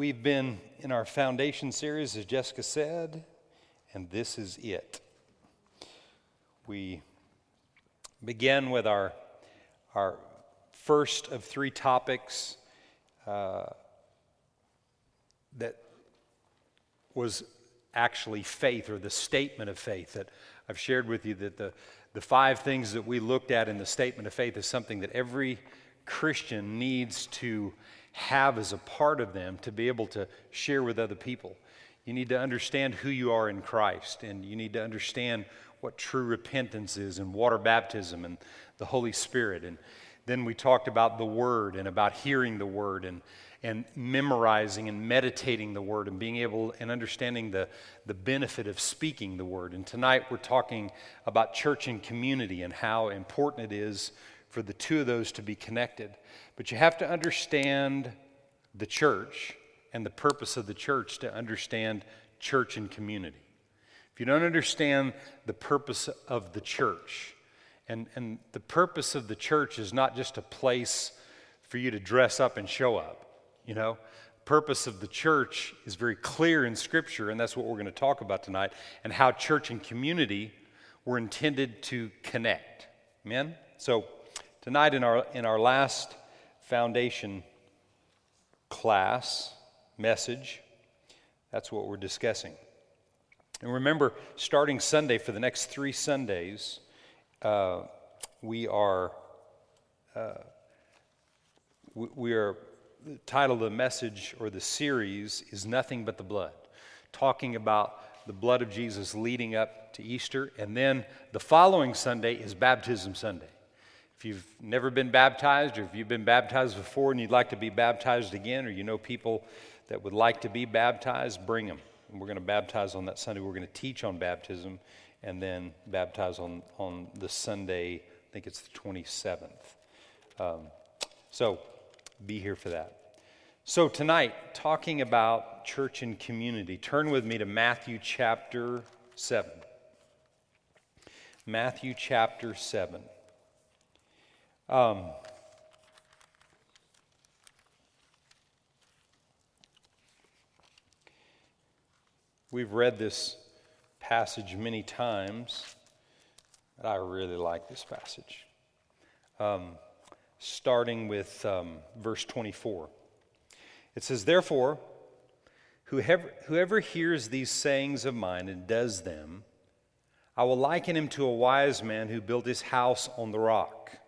We've been in our foundation series, as Jessica said, and this is it. We begin with our, our first of three topics uh, that was actually faith or the statement of faith that I've shared with you that the, the five things that we looked at in the statement of faith is something that every Christian needs to have as a part of them to be able to share with other people. You need to understand who you are in Christ, and you need to understand what true repentance is, and water baptism, and the Holy Spirit. And then we talked about the Word and about hearing the Word and, and memorizing and meditating the Word and being able and understanding the, the benefit of speaking the Word. And tonight we're talking about church and community and how important it is for the two of those to be connected. But you have to understand the church and the purpose of the church to understand church and community. If you don't understand the purpose of the church, and, and the purpose of the church is not just a place for you to dress up and show up, you know. Purpose of the church is very clear in Scripture, and that's what we're going to talk about tonight, and how church and community were intended to connect. Amen? So, tonight in our, in our last foundation class message. That's what we're discussing. And remember, starting Sunday for the next three Sundays, uh, we are uh, we, we are the title of the message or the series is nothing but the blood, talking about the blood of Jesus leading up to Easter, and then the following Sunday is Baptism Sunday. If you've never been baptized, or if you've been baptized before and you'd like to be baptized again, or you know people that would like to be baptized, bring them. And we're going to baptize on that Sunday. We're going to teach on baptism and then baptize on, on the Sunday, I think it's the 27th. Um, so be here for that. So, tonight, talking about church and community, turn with me to Matthew chapter 7. Matthew chapter 7. Um, we've read this passage many times, but I really like this passage. Um, starting with um, verse 24. It says, Therefore, whoever, whoever hears these sayings of mine and does them, I will liken him to a wise man who built his house on the rock.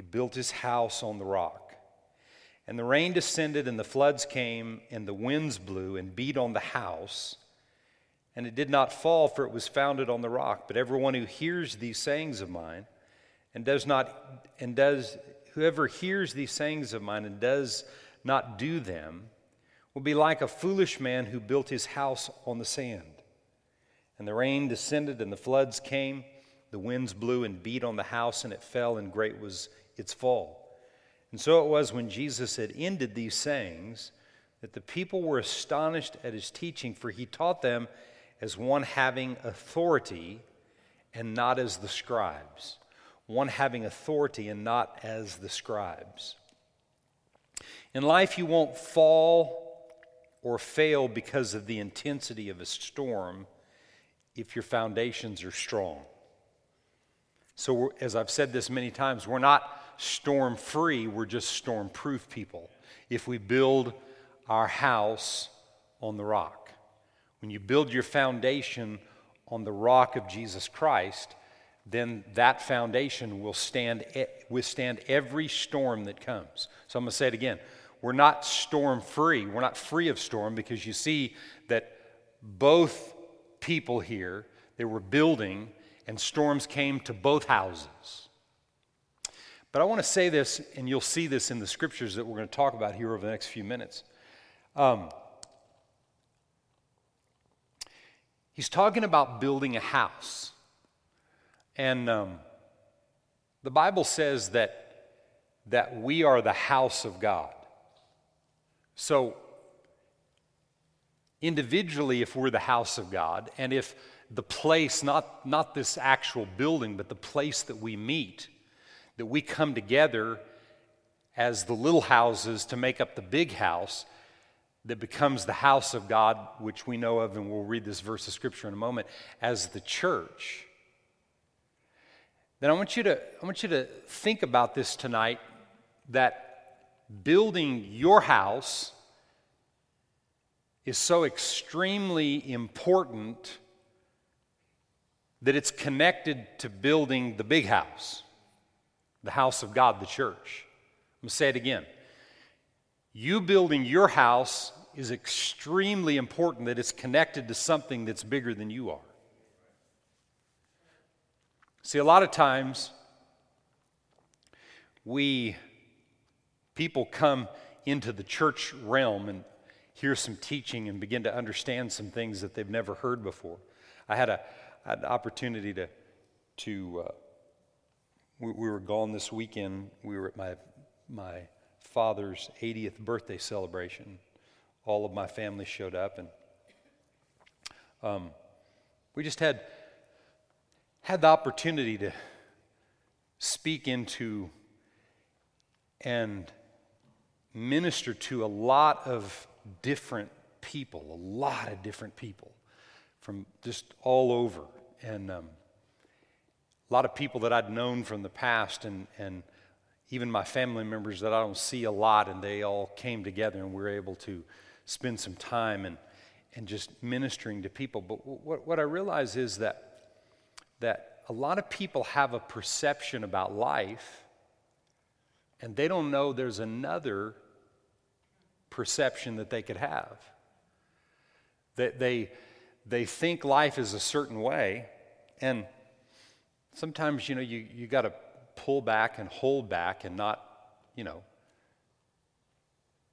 He built his house on the rock. And the rain descended, and the floods came, and the winds blew and beat on the house. And it did not fall, for it was founded on the rock. But everyone who hears these sayings of mine and does not, and does, whoever hears these sayings of mine and does not do them, will be like a foolish man who built his house on the sand. And the rain descended, and the floods came, the winds blew and beat on the house, and it fell, and great was its fall. And so it was when Jesus had ended these sayings that the people were astonished at his teaching, for he taught them as one having authority and not as the scribes. One having authority and not as the scribes. In life, you won't fall or fail because of the intensity of a storm if your foundations are strong. So, as I've said this many times, we're not storm free, we're just storm proof people. If we build our house on the rock, when you build your foundation on the rock of Jesus Christ, then that foundation will stand, withstand every storm that comes. So I'm going to say it again. We're not storm free. We're not free of storm because you see that both people here, they were building and storms came to both houses. But I want to say this, and you'll see this in the scriptures that we're going to talk about here over the next few minutes. Um, he's talking about building a house. And um, the Bible says that, that we are the house of God. So, individually, if we're the house of God, and if the place, not, not this actual building, but the place that we meet, that we come together as the little houses to make up the big house, that becomes the house of God, which we know of, and we'll read this verse of scripture in a moment, as the church, then I want you to, I want you to think about this tonight that building your house is so extremely important that it's connected to building the big house, the house of God, the church. I'm going to say it again. You building your house is extremely important that it's connected to something that's bigger than you are. See, a lot of times we, people come into the church realm and hear some teaching and begin to understand some things that they've never heard before. I had a had the opportunity to, to uh, we, we, were gone this weekend. We were at my, my father's 80th birthday celebration. All of my family showed up, and um, we just had, had the opportunity to speak into and minister to a lot of different people, a lot of different people from just all over. And um, a lot of people that I'd known from the past, and, and even my family members that I don't see a lot, and they all came together and we were able to spend some time and, and just ministering to people. But what, what I realize is that, that a lot of people have a perception about life, and they don't know there's another perception that they could have. That they, they think life is a certain way, and sometimes, you know, you, you got to pull back and hold back and not, you know,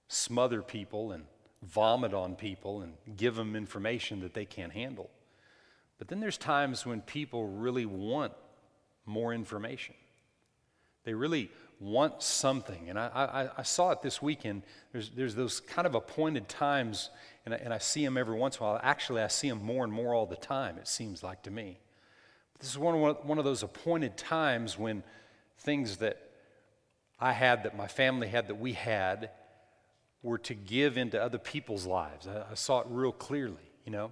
smother people and vomit on people and give them information that they can't handle. But then there's times when people really want more information. They really want something. And I, I, I, saw it this weekend. There's, there's those kind of appointed times, and I, and I see them every once in a while. Actually, I see them more and more all the time, it seems like to me. This is one of, one of those appointed times when things that I had, that my family had, that we had, were to give into other people's lives. I, I saw it real clearly, you know.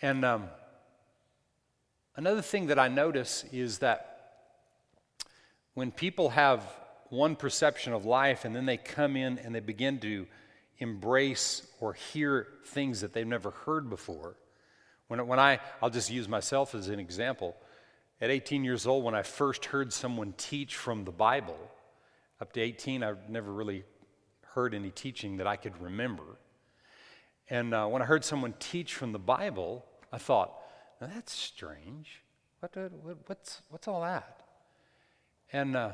And um, another thing that I notice is that when people have one perception of life and then they come in and they begin to embrace or hear things that they've never heard before. When, when I, I'll just use myself as an example. At 18 years old, when I first heard someone teach from the Bible, up to 18, I've never really heard any teaching that I could remember. And uh, when I heard someone teach from the Bible, I thought, that's strange. What, what, what's, what's all that? And, uh,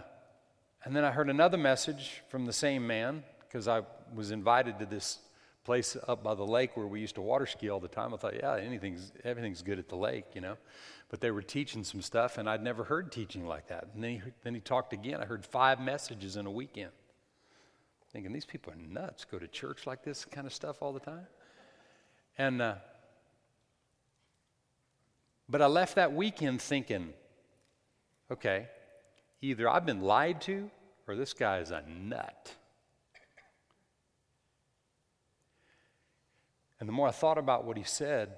and then I heard another message from the same man because I was invited to this place up by the lake where we used to water ski all the time. I thought, yeah, anything's, everything's good at the lake, you know. But they were teaching some stuff, and I'd never heard teaching like that. And then he, then he talked again. I heard five messages in a weekend. Thinking, these people are nuts, go to church like this kind of stuff all the time. And, uh, but I left that weekend thinking, okay, Either I've been lied to or this guy is a nut. And the more I thought about what he said,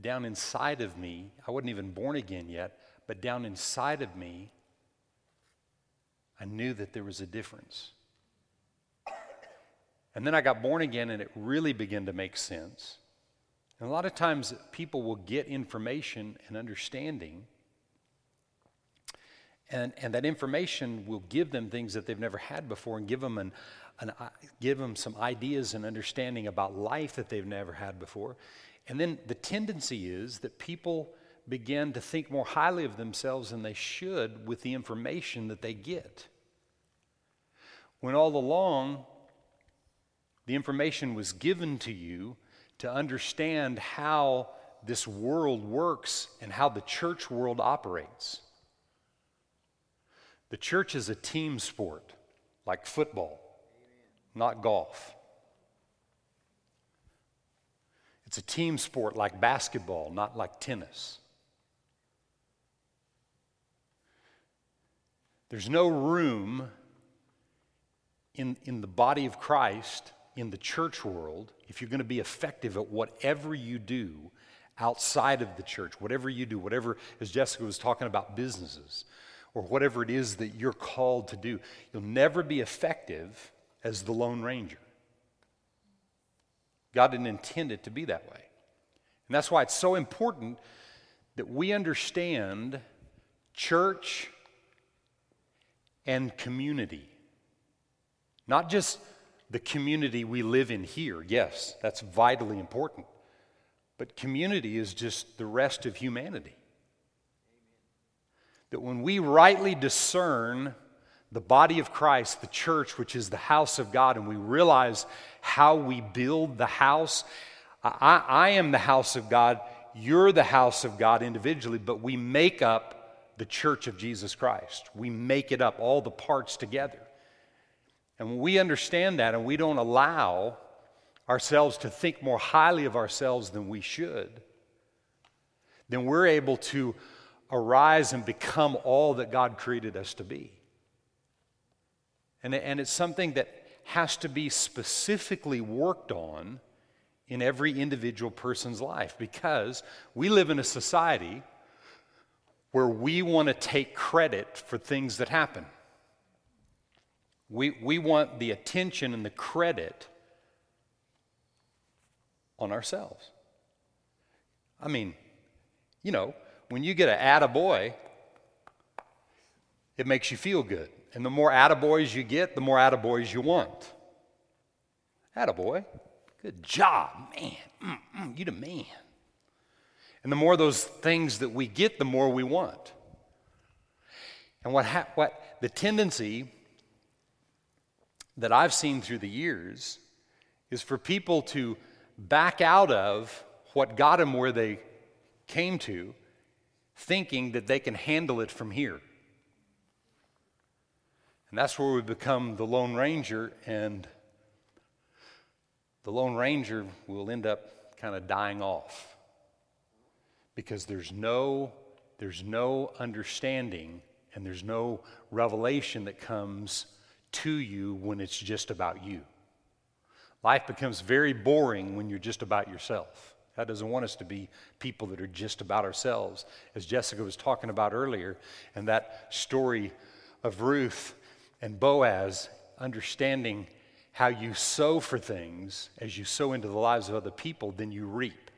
down inside of me, I wasn't even born again yet, but down inside of me, I knew that there was a difference. And then I got born again and it really began to make sense. And a lot of times people will get information and understanding and, and that information will give them things that they've never had before and give them, an, an, uh, give them some ideas and understanding about life that they've never had before. And then the tendency is that people begin to think more highly of themselves than they should with the information that they get. When all along, the information was given to you to understand how this world works and how the church world operates. The church is a team sport, like football, not golf. It's a team sport like basketball, not like tennis. There's no room in, in the body of Christ in the church world, if you're going to be effective at whatever you do outside of the church, whatever you do, whatever, as Jessica was talking about businesses, or whatever it is that you're called to do, you'll never be effective as the Lone Ranger. God didn't intend it to be that way. And that's why it's so important that we understand church and community. Not just the community we live in here. Yes, that's vitally important. But community is just the rest of humanity. That when we rightly discern the body of Christ, the church, which is the house of God, and we realize how we build the house, I, I am the house of God, you're the house of God individually, but we make up the church of Jesus Christ. We make it up, all the parts together. And when we understand that and we don't allow ourselves to think more highly of ourselves than we should, then we're able to arise and become all that God created us to be. And, and it's something that has to be specifically worked on in every individual person's life because we live in a society where we want to take credit for things that happen. We, we want the attention and the credit on ourselves. I mean, you know, when you get an attaboy, it makes you feel good. And the more attaboys you get, the more attaboys you want. Attaboy, good job, man. Mm-mm, you the man. And the more those things that we get, the more we want. And what, ha- what the tendency that I've seen through the years is for people to back out of what got them where they came to, thinking that they can handle it from here. And that's where we become the Lone Ranger, and the Lone Ranger will end up kind of dying off because there's no, there's no understanding and there's no revelation that comes to you when it's just about you. Life becomes very boring when you're just about yourself. God doesn't want us to be people that are just about ourselves. As Jessica was talking about earlier, and that story of Ruth and Boaz understanding how you sow for things as you sow into the lives of other people, then you reap.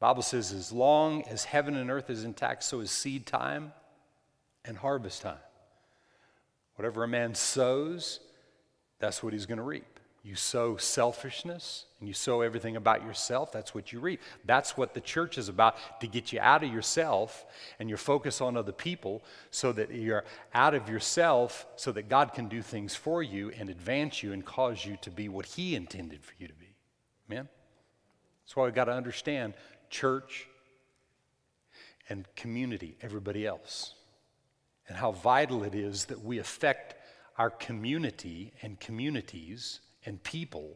Bible says, as long as heaven and earth is intact, so is seed time and harvest time. Whatever a man sows, that's what he's going to reap. You sow selfishness and you sow everything about yourself, that's what you reap. That's what the church is about to get you out of yourself and your focus on other people so that you're out of yourself so that God can do things for you and advance you and cause you to be what He intended for you to be. Amen? That's why we've got to understand church and community, everybody else and how vital it is that we affect our community and communities and people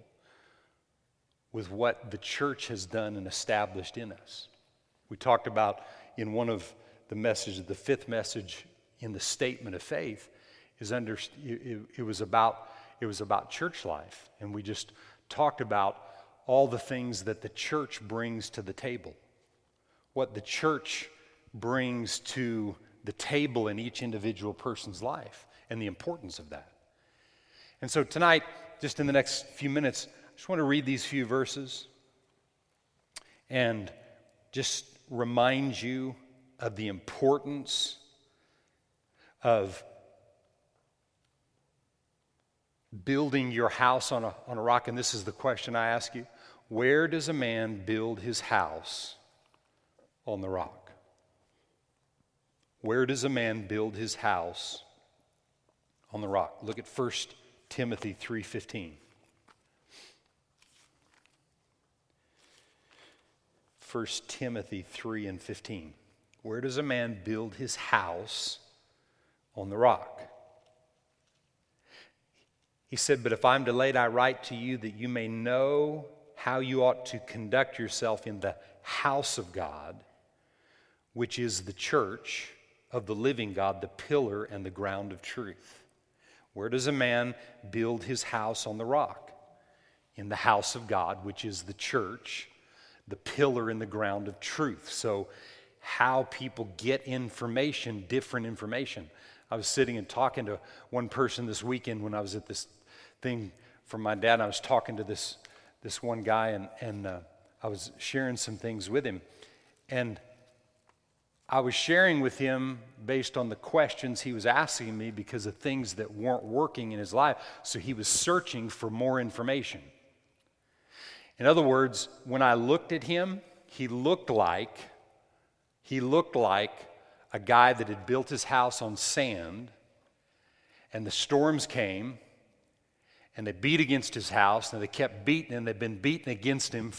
with what the church has done and established in us. We talked about in one of the messages, the fifth message in the statement of faith, is under, it, it was about it was about church life, and we just talked about all the things that the church brings to the table, what the church brings to the table in each individual person's life and the importance of that. And so tonight, just in the next few minutes, I just want to read these few verses and just remind you of the importance of building your house on a, on a rock. And this is the question I ask you Where does a man build his house on the rock? Where does a man build his house? On the rock. Look at 1 Timothy 3:15. 1 Timothy 3 and 15. Where does a man build his house? On the rock. He said, But if I'm delayed, I write to you that you may know how you ought to conduct yourself in the house of God, which is the church of the living God, the pillar and the ground of truth. Where does a man build his house on the rock? in the house of God, which is the church, the pillar in the ground of truth. So, how people get information, different information. I was sitting and talking to one person this weekend when I was at this thing from my dad. I was talking to this, this one guy, and, and uh, I was sharing some things with him. And I was sharing with him based on the questions he was asking me because of things that weren't working in his life. So he was searching for more information. In other words, when I looked at him, he looked like he looked like a guy that had built his house on sand and the storms came and they beat against his house and they kept beating and they've been beating against him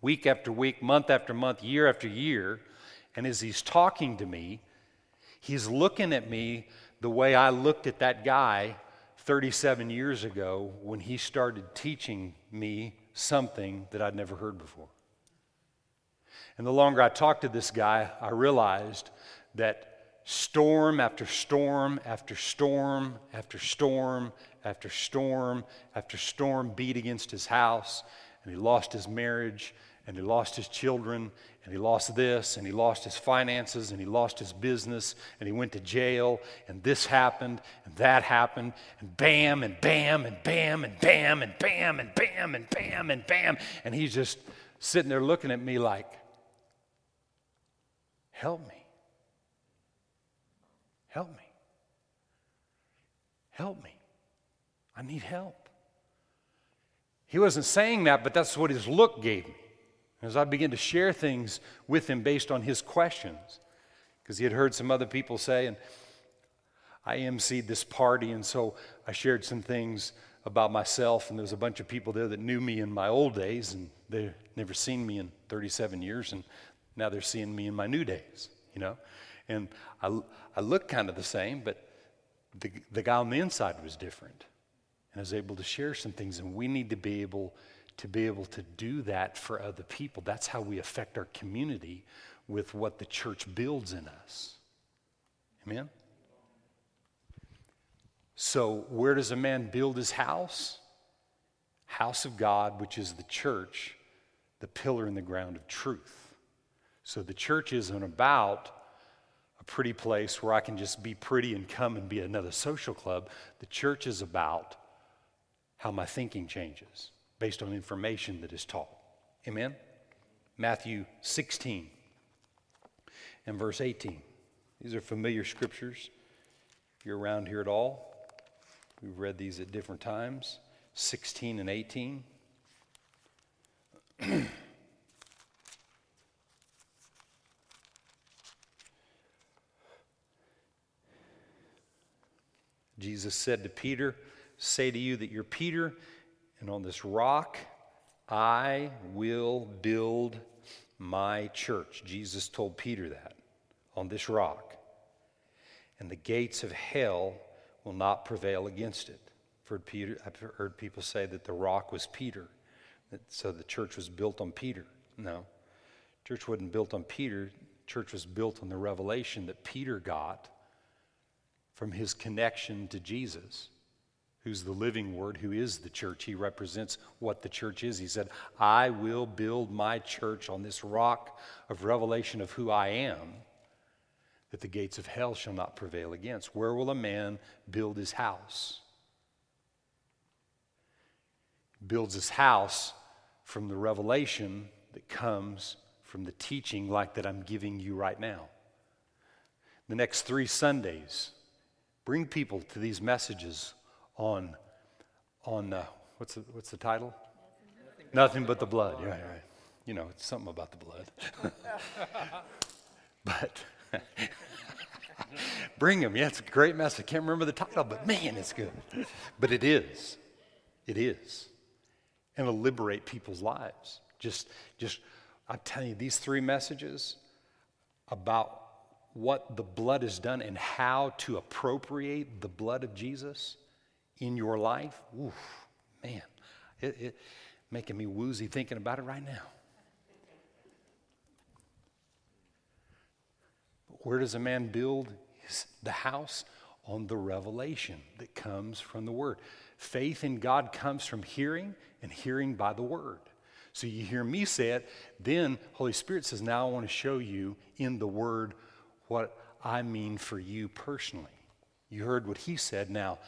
week after week, month after month, year after year. And as he's talking to me, he's looking at me the way I looked at that guy 37 years ago when he started teaching me something that I'd never heard before. And the longer I talked to this guy, I realized that storm after storm after storm after storm after storm after storm beat against his house, and he lost his marriage, and he lost his children, and he lost this, and he lost his finances, and he lost his business, and he went to jail, and this happened, and that happened, and bam, and bam, and bam, and bam, and bam, and bam, and bam, and bam. And he's just sitting there looking at me like, help me. Help me. Help me. I need help. He wasn't saying that, but that's what his look gave me. As I began to share things with him based on his questions, because he had heard some other people say, and I emceed this party, and so I shared some things about myself, and there was a bunch of people there that knew me in my old days, and they'd never seen me in 37 years, and now they're seeing me in my new days, you know? And I, I looked kind of the same, but the, the guy on the inside was different. And I was able to share some things, and we need to be able to be able to do that for other people. That's how we affect our community with what the church builds in us. Amen? So, where does a man build his house? House of God, which is the church, the pillar in the ground of truth. So, the church isn't about a pretty place where I can just be pretty and come and be another social club. The church is about how my thinking changes based on information that is taught. Amen? Matthew 16 and verse 18. These are familiar scriptures. If you're around here at all, we've read these at different times 16 and 18. Jesus said to Peter, Say to you that you're Peter and on this rock, I will build my church. Jesus told Peter that on this rock. And the gates of hell will not prevail against it. I've heard, Peter, I've heard people say that the rock was Peter, that, so the church was built on Peter. No, church wasn't built on Peter. Church was built on the revelation that Peter got from his connection to Jesus who's the living word, who is the church. He represents what the church is. He said, I will build my church on this rock of revelation of who I am, that the gates of hell shall not prevail against. Where will a man build his house? builds his house from the revelation that comes from the teaching like that I'm giving you right now. The next three Sundays, bring people to these messages on, on uh, what's, the, what's the title? Nothing, Nothing but the blood. Right, right. You know, it's something about the blood. but bring them. Yeah, it's a great message. I can't remember the title, but man, it's good. But it is. It is. And it'll liberate people's lives. Just, just, I'm telling you, these three messages about what the blood has done and how to appropriate the blood of Jesus in your life, man, it, it making me woozy thinking about it right now. But Where does a man build his, the house? On the revelation that comes from the Word. Faith in God comes from hearing, and hearing by the word. So you hear me say it, then Holy Spirit says, Now I want to show you in the word what I mean for you personally. You heard what he said. Now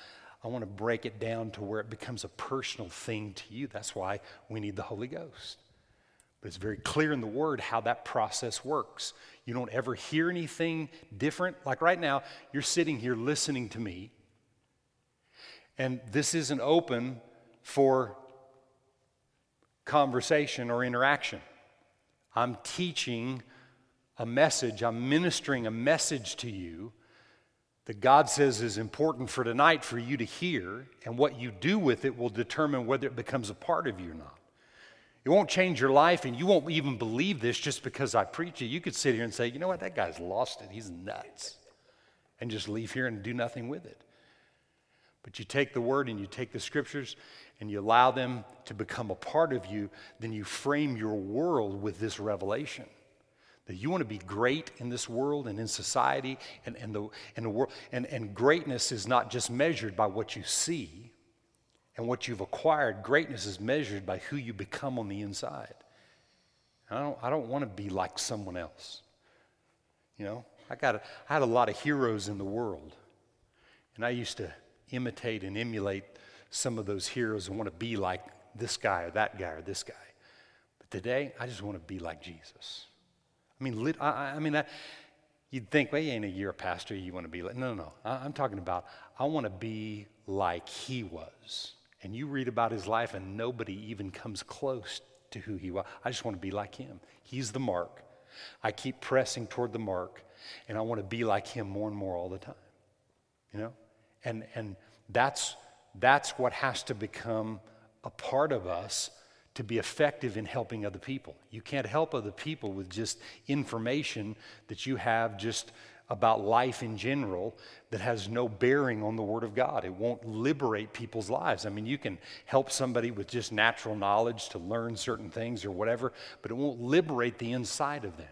I want to break it down to where it becomes a personal thing to you. That's why we need the Holy Ghost. But it's very clear in the Word how that process works. You don't ever hear anything different. Like right now, you're sitting here listening to me, and this isn't open for conversation or interaction. I'm teaching a message, I'm ministering a message to you that God says is important for tonight for you to hear, and what you do with it will determine whether it becomes a part of you or not. It won't change your life, and you won't even believe this just because I preach it. You could sit here and say, you know what, that guy's lost it. He's nuts. And just leave here and do nothing with it. But you take the word and you take the scriptures and you allow them to become a part of you, then you frame your world with this revelation. That you want to be great in this world and in society and, and, the, and the world. And, and greatness is not just measured by what you see, and what you've acquired, greatness is measured by who you become on the inside. I don't, I don't want to be like someone else. You know, I, got a, I had a lot of heroes in the world, and I used to imitate and emulate some of those heroes and want to be like this guy or that guy or this guy. But today, I just want to be like Jesus. I mean, lit, I, I, mean, I, you'd think, well, you ain't a year pastor, you want to be like, no, no, no. I, I'm talking about, I want to be like he was and you read about his life, and nobody even comes close to who he was. I just want to be like him. He's the mark. I keep pressing toward the mark, and I want to be like him more and more all the time. You know? And, and that's, that's what has to become a part of us to be effective in helping other people. You can't help other people with just information that you have just about life in general that has no bearing on the Word of God. It won't liberate people's lives. I mean, you can help somebody with just natural knowledge to learn certain things or whatever, but it won't liberate the inside of them.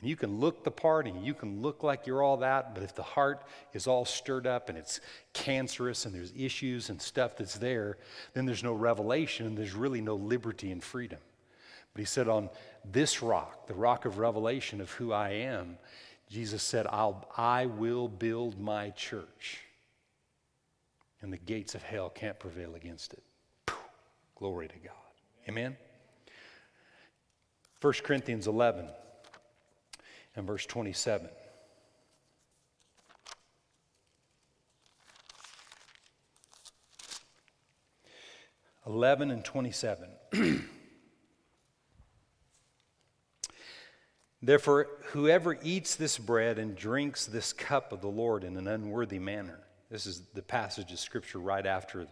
And you can look the part and you can look like you're all that, but if the heart is all stirred up and it's cancerous and there's issues and stuff that's there, then there's no revelation and there's really no liberty and freedom. But he said, On this rock, the rock of revelation of who I am, Jesus said, I'll, I will build my church, and the gates of hell can't prevail against it. Glory to God. Amen? 1 Corinthians 11 and verse 27. Eleven and twenty-seven. Therefore, whoever eats this bread and drinks this cup of the Lord in an unworthy manner, this is the passage of Scripture right after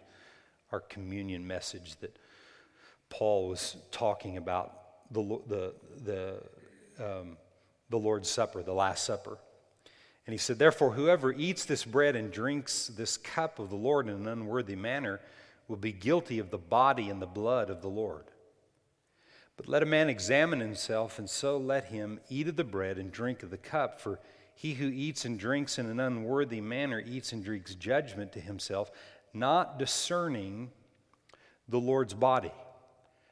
our communion message that Paul was talking about the, the, the, um, the Lord's Supper, the Last Supper. And he said, Therefore, whoever eats this bread and drinks this cup of the Lord in an unworthy manner will be guilty of the body and the blood of the Lord. But let a man examine himself, and so let him eat of the bread and drink of the cup. For he who eats and drinks in an unworthy manner eats and drinks judgment to himself, not discerning the Lord's body.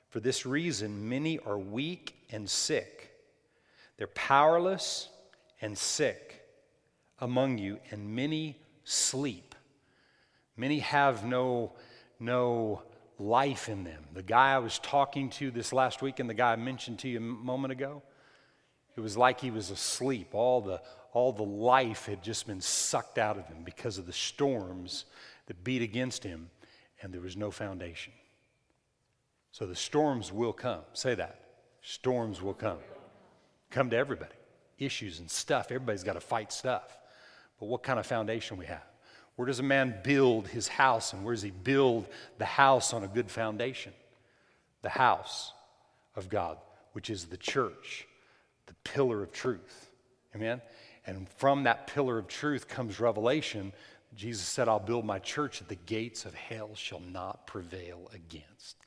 For this reason, many are weak and sick. They're powerless and sick among you, and many sleep. Many have no, no life in them. The guy I was talking to this last week and the guy I mentioned to you a moment ago, it was like he was asleep. All the, all the life had just been sucked out of him because of the storms that beat against him, and there was no foundation. So the storms will come. Say that. Storms will come. Come to everybody. Issues and stuff. Everybody's got to fight stuff. But what kind of foundation we have? Where does a man build his house, and where does he build the house on a good foundation? The house of God, which is the church, the pillar of truth. Amen? And from that pillar of truth comes revelation. Jesus said, I'll build my church the gates of hell shall not prevail against.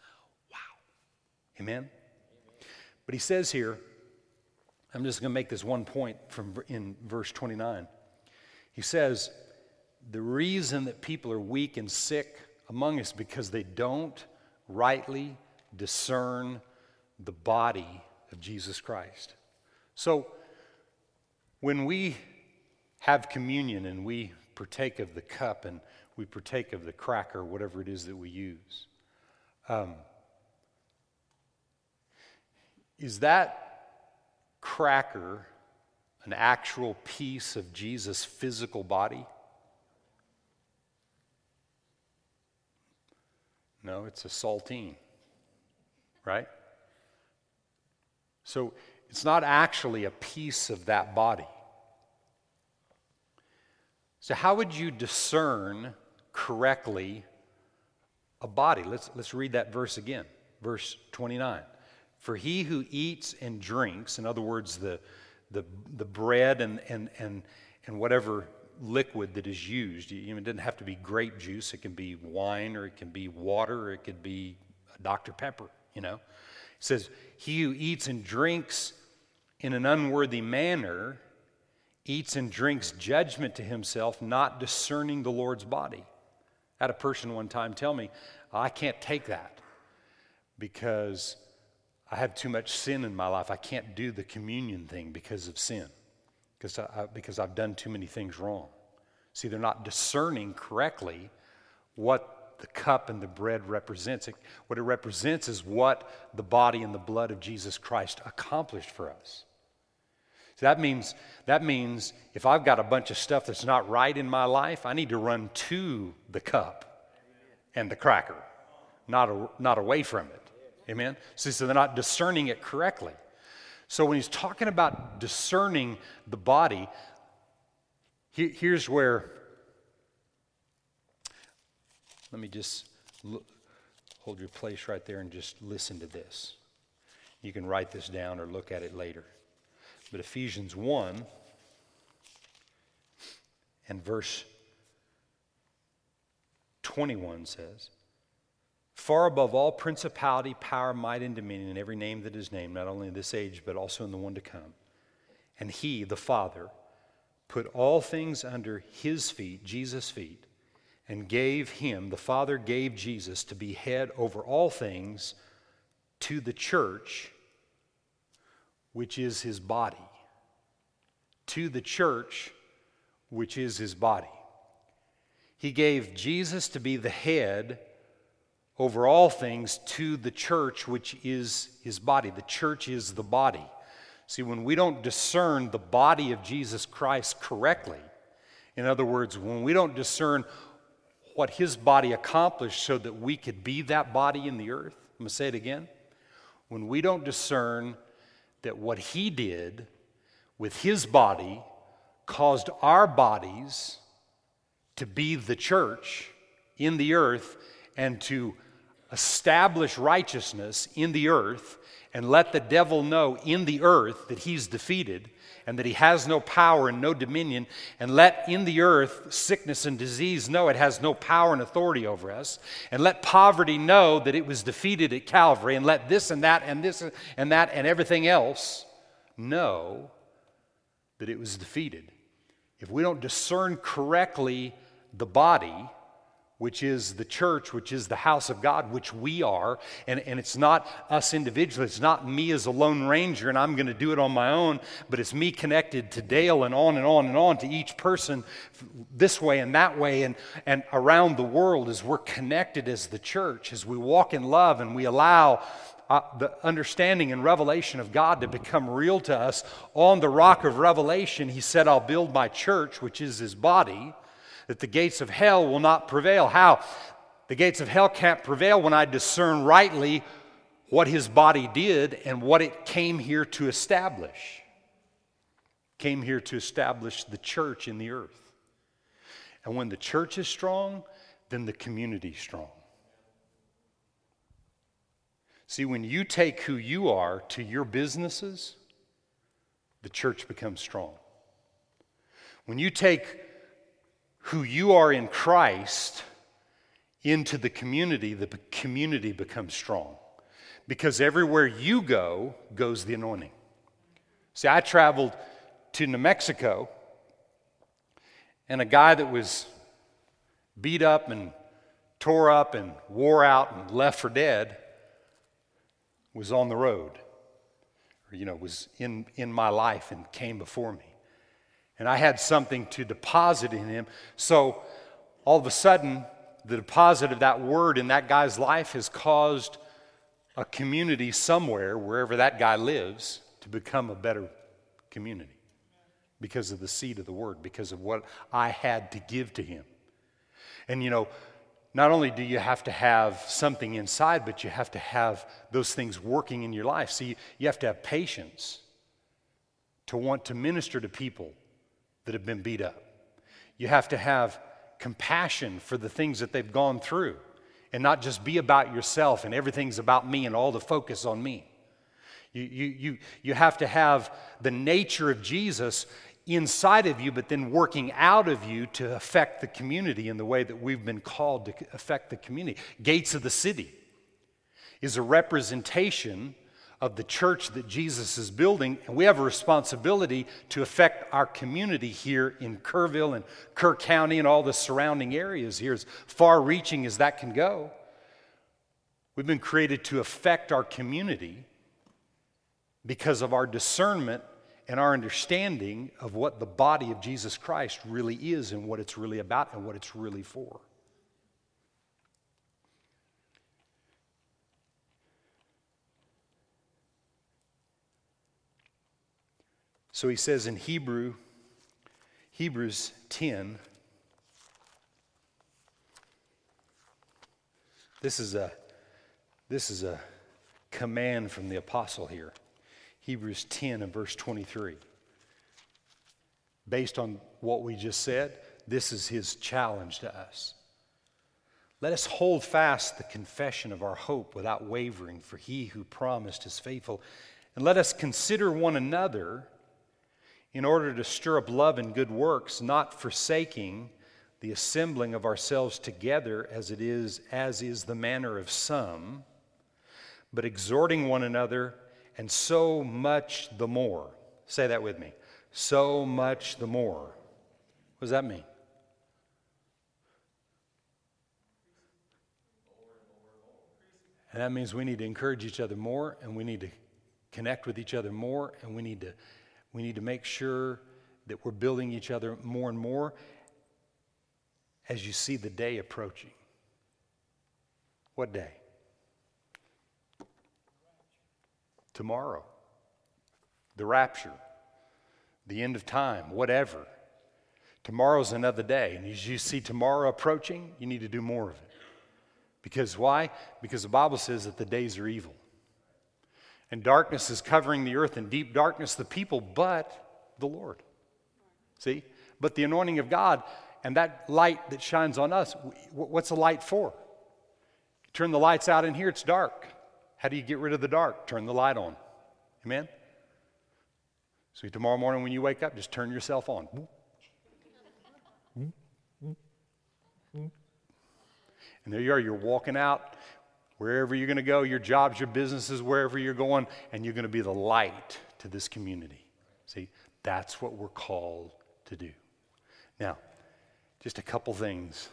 Wow. Amen? But he says here, I'm just going to make this one point from in verse 29. He says, the reason that people are weak and sick among us because they don't rightly discern the body of Jesus Christ. So, when we have communion and we partake of the cup and we partake of the cracker, whatever it is that we use, um, is that cracker an actual piece of Jesus' physical body? No, it's a saltine, right? So it's not actually a piece of that body. So, how would you discern correctly a body? Let's, let's read that verse again, verse 29. For he who eats and drinks, in other words, the, the, the bread and, and, and, and whatever liquid that is used, it doesn't have to be grape juice, it can be wine or it can be water or it could be Dr. Pepper, you know. It says, He who eats and drinks in an unworthy manner eats and drinks judgment to himself, not discerning the Lord's body. I had a person one time tell me, I can't take that because I have too much sin in my life. I can't do the communion thing because of sin, because, I, because I've done too many things wrong. See, they're not discerning correctly what the cup and the bread represents. It, what it represents is what the body and the blood of Jesus Christ accomplished for us. So that means that means if I've got a bunch of stuff that's not right in my life, I need to run to the cup and the cracker, not, a, not away from it. Amen? See, so they're not discerning it correctly. So when he's talking about discerning the body, he, here's where, let me just look, hold your place right there and just listen to this. You can write this down or look at it later. But Ephesians 1 and verse 21 says, Far above all principality, power, might, and dominion, in every name that is named, not only in this age, but also in the one to come. And he, the Father, put all things under his feet, Jesus' feet, and gave him, the Father gave Jesus to be head over all things to the church which is his body, to the church, which is his body. He gave Jesus to be the head over all things to the church, which is his body. The church is the body. See, when we don't discern the body of Jesus Christ correctly, in other words, when we don't discern what his body accomplished so that we could be that body in the earth, I'm going to say it again. When we don't discern that what he did with his body caused our bodies to be the church in the earth and to establish righteousness in the earth and let the devil know in the earth that he's defeated and that he has no power and no dominion, and let in the earth sickness and disease know it has no power and authority over us, and let poverty know that it was defeated at Calvary, and let this and that and this and that and everything else know that it was defeated. If we don't discern correctly the body, which is the church, which is the house of God, which we are. And, and it's not us individually, it's not me as a lone ranger and I'm going to do it on my own, but it's me connected to Dale and on and on and on to each person this way and that way and, and around the world as we're connected as the church, as we walk in love and we allow. Uh, the understanding and revelation of God to become real to us on the rock of revelation, he said, I'll build my church, which is his body that the gates of hell will not prevail. How? The gates of hell can't prevail when I discern rightly what his body did and what it came here to establish. Came here to establish the church in the earth. And when the church is strong, then the community is strong. See, when you take who you are to your businesses, the church becomes strong. When you take who you are in Christ into the community, the community becomes strong. Because everywhere you go, goes the anointing. See, I traveled to New Mexico, and a guy that was beat up and tore up and wore out and left for dead was on the road, or, you know, was in, in my life and came before me. And I had something to deposit in him. So all of a sudden, the deposit of that word in that guy's life has caused a community somewhere, wherever that guy lives, to become a better community because of the seed of the word, because of what I had to give to him. And you know, not only do you have to have something inside, but you have to have those things working in your life. See, you have to have patience to want to minister to people that have been beat up. You have to have compassion for the things that they've gone through and not just be about yourself and everything's about me and all the focus on me. You, you, you, you have to have the nature of Jesus inside of you, but then working out of you to affect the community in the way that we've been called to affect the community. Gates of the City is a representation of the church that Jesus is building, and we have a responsibility to affect our community here in Kerrville and Kerr County and all the surrounding areas here, as far reaching as that can go. We've been created to affect our community because of our discernment and our understanding of what the body of Jesus Christ really is and what it's really about and what it's really for. So he says in Hebrew, Hebrews 10, this is a, this is a command from the apostle here. Hebrews 10 and verse 23. Based on what we just said, this is his challenge to us. Let us hold fast the confession of our hope without wavering, for he who promised is faithful. And let us consider one another in order to stir up love and good works, not forsaking the assembling of ourselves together as it is as is the manner of some, but exhorting one another, and so much the more. Say that with me. So much the more. What does that mean? And that means we need to encourage each other more, and we need to connect with each other more, and we need to we need to make sure that we're building each other more and more as you see the day approaching. What day? Tomorrow. The rapture. The end of time. Whatever. Tomorrow's another day. And as you see tomorrow approaching, you need to do more of it. Because why? Because the Bible says that the days are evil and darkness is covering the earth, and deep darkness the people, but the Lord. See? But the anointing of God and that light that shines on us, what's the light for? turn the lights out in here, it's dark. How do you get rid of the dark? Turn the light on. Amen? So tomorrow morning when you wake up, just turn yourself on. And there you are, you're walking out Wherever you're going to go, your jobs, your businesses, wherever you're going, and you're going to be the light to this community. See, that's what we're called to do. Now, just a couple things.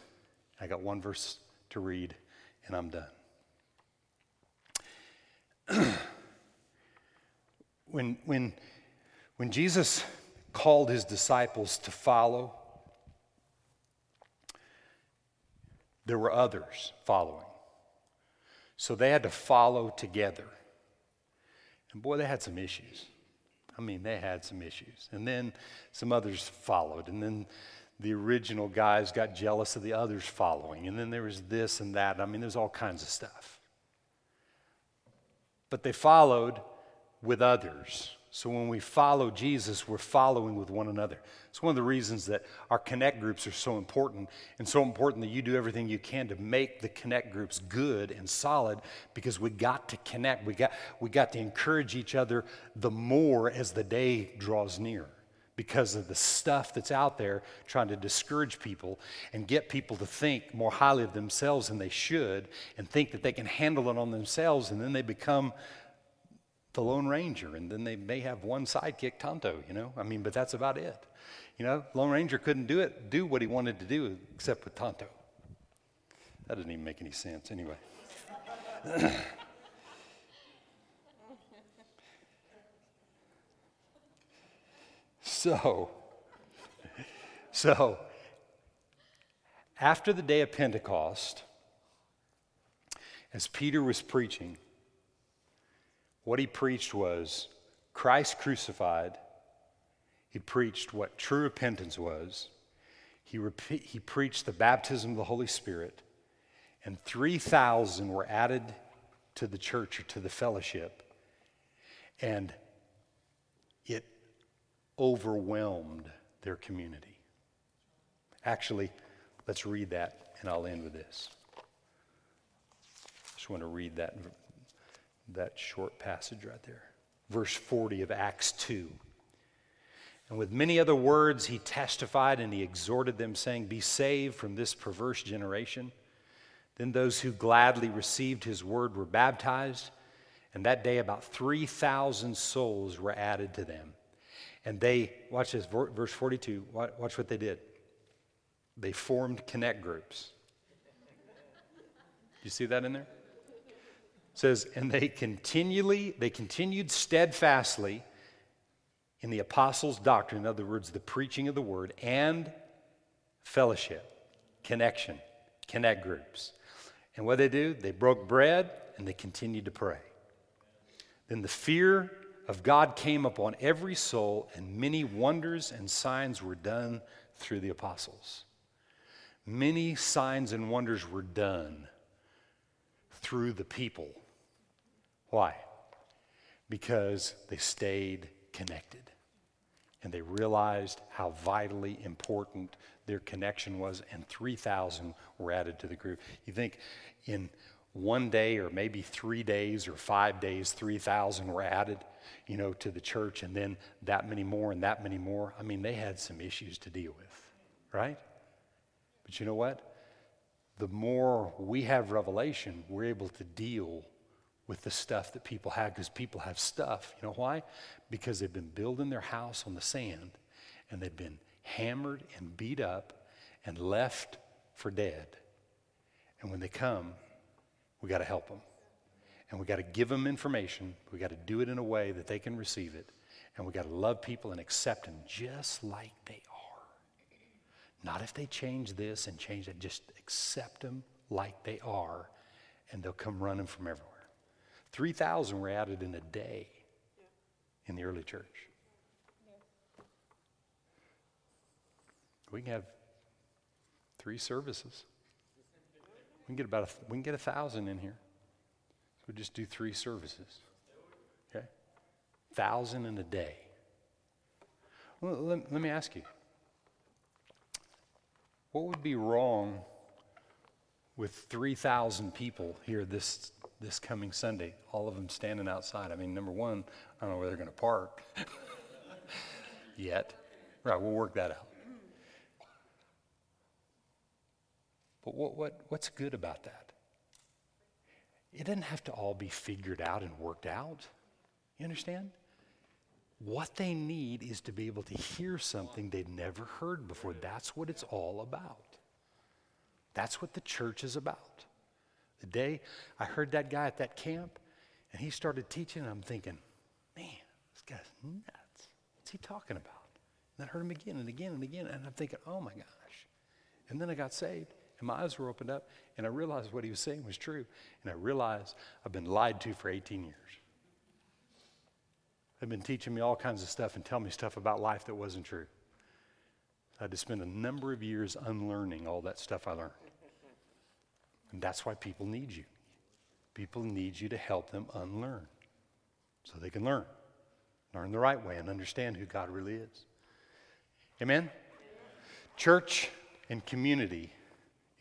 I got one verse to read, and I'm done. when, when, when Jesus called his disciples to follow, there were others following. So they had to follow together. And boy, they had some issues. I mean, they had some issues. And then some others followed. And then the original guys got jealous of the others following. And then there was this and that. I mean, there's all kinds of stuff. But they followed with others. So when we follow Jesus, we're following with one another. It's one of the reasons that our connect groups are so important and so important that you do everything you can to make the connect groups good and solid because we got to connect. We got, we got to encourage each other the more as the day draws near because of the stuff that's out there trying to discourage people and get people to think more highly of themselves than they should and think that they can handle it on themselves and then they become the Lone Ranger, and then they may have one sidekick, Tonto, you know? I mean, but that's about it. You know, Lone Ranger couldn't do it, do what he wanted to do except with Tonto. That doesn't even make any sense anyway. so, so, after the day of Pentecost, as Peter was preaching, what he preached was Christ crucified. He preached what true repentance was. He, repe- he preached the baptism of the Holy Spirit. And 3,000 were added to the church or to the fellowship. And it overwhelmed their community. Actually, let's read that, and I'll end with this. I Just want to read that, that short passage right there. Verse 40 of Acts 2. And with many other words, he testified and he exhorted them, saying, Be saved from this perverse generation. Then those who gladly received his word were baptized, and that day about 3,000 souls were added to them. And they, watch this, verse 42, watch what they did. They formed connect groups. You see that in there? It says, and they continually, they continued steadfastly in the apostles' doctrine, in other words, the preaching of the word, and fellowship, connection, connect groups. And what they do, they broke bread and they continued to pray. Then the fear of God came upon every soul, and many wonders and signs were done through the apostles. Many signs and wonders were done through the people. Why? Because they stayed connected and they realized how vitally important their connection was, and 3,000 were added to the group. You think in one day, or maybe three days, or five days, 3,000 were added, you know, to the church, and then that many more, and that many more. I mean, they had some issues to deal with, right? But you know what? The more we have revelation, we're able to deal with the stuff that people have because people have stuff. You know why? Because they've been building their house on the sand and they've been hammered and beat up and left for dead. And when they come, we got to help them. And we got to give them information. We got to do it in a way that they can receive it. And we got to love people and accept them just like they are. Not if they change this and change that, just accept them like they are, and they'll come running from everywhere. 3,000 were added in a day in the early church. We can have three services. We can get about a, we can get a thousand in here. So we just do three services. Okay, thousand in a day. Well, let, let me ask you, what would be wrong with three thousand people here this this coming Sunday? All of them standing outside. I mean, number one, I don't know where they're going to park yet. Right, we'll work that out. But what, what, what's good about that? It doesn't have to all be figured out and worked out. You understand? What they need is to be able to hear something they've never heard before. That's what it's all about. That's what the church is about. The day I heard that guy at that camp and he started teaching, I'm thinking, man, this guy's nuts. What's he talking about? And I heard him again and again and again, and I'm thinking, oh my gosh. And then I got saved. And my eyes were opened up, and I realized what he was saying was true. And I realized I've been lied to for 18 years. They've been teaching me all kinds of stuff and telling me stuff about life that wasn't true. I had to spend a number of years unlearning all that stuff I learned. And that's why people need you. People need you to help them unlearn so they can learn. Learn the right way and understand who God really is. Amen? Church and community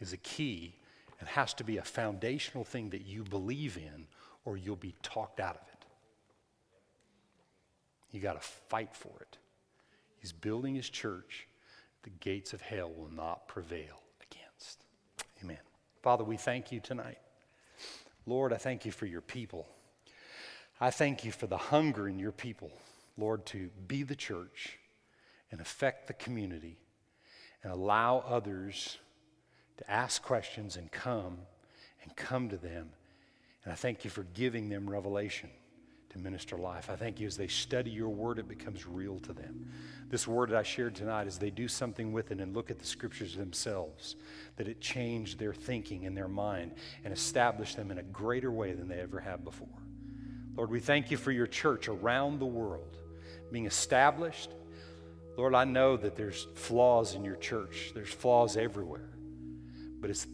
is a key and has to be a foundational thing that you believe in, or you'll be talked out of it. You got to fight for it. He's building his church. The gates of hell will not prevail against. Amen. Father, we thank you tonight. Lord, I thank you for your people. I thank you for the hunger in your people, Lord, to be the church and affect the community and allow others to ask questions and come and come to them. And I thank you for giving them revelation to minister life. I thank you as they study your word, it becomes real to them. This word that I shared tonight, as they do something with it and look at the scriptures themselves, that it changed their thinking and their mind and established them in a greater way than they ever have before. Lord, we thank you for your church around the world being established. Lord, I know that there's flaws in your church, there's flaws everywhere, but it's,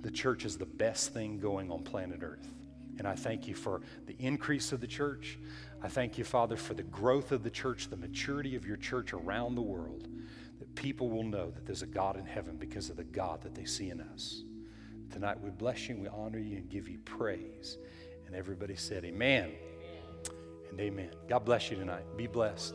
the church is the best thing going on planet Earth. And I thank you for the increase of the church. I thank you, Father, for the growth of the church, the maturity of your church around the world, that people will know that there's a God in heaven because of the God that they see in us. Tonight we bless you, we honor you, and give you praise. And everybody said, Amen and amen. God bless you tonight. Be blessed.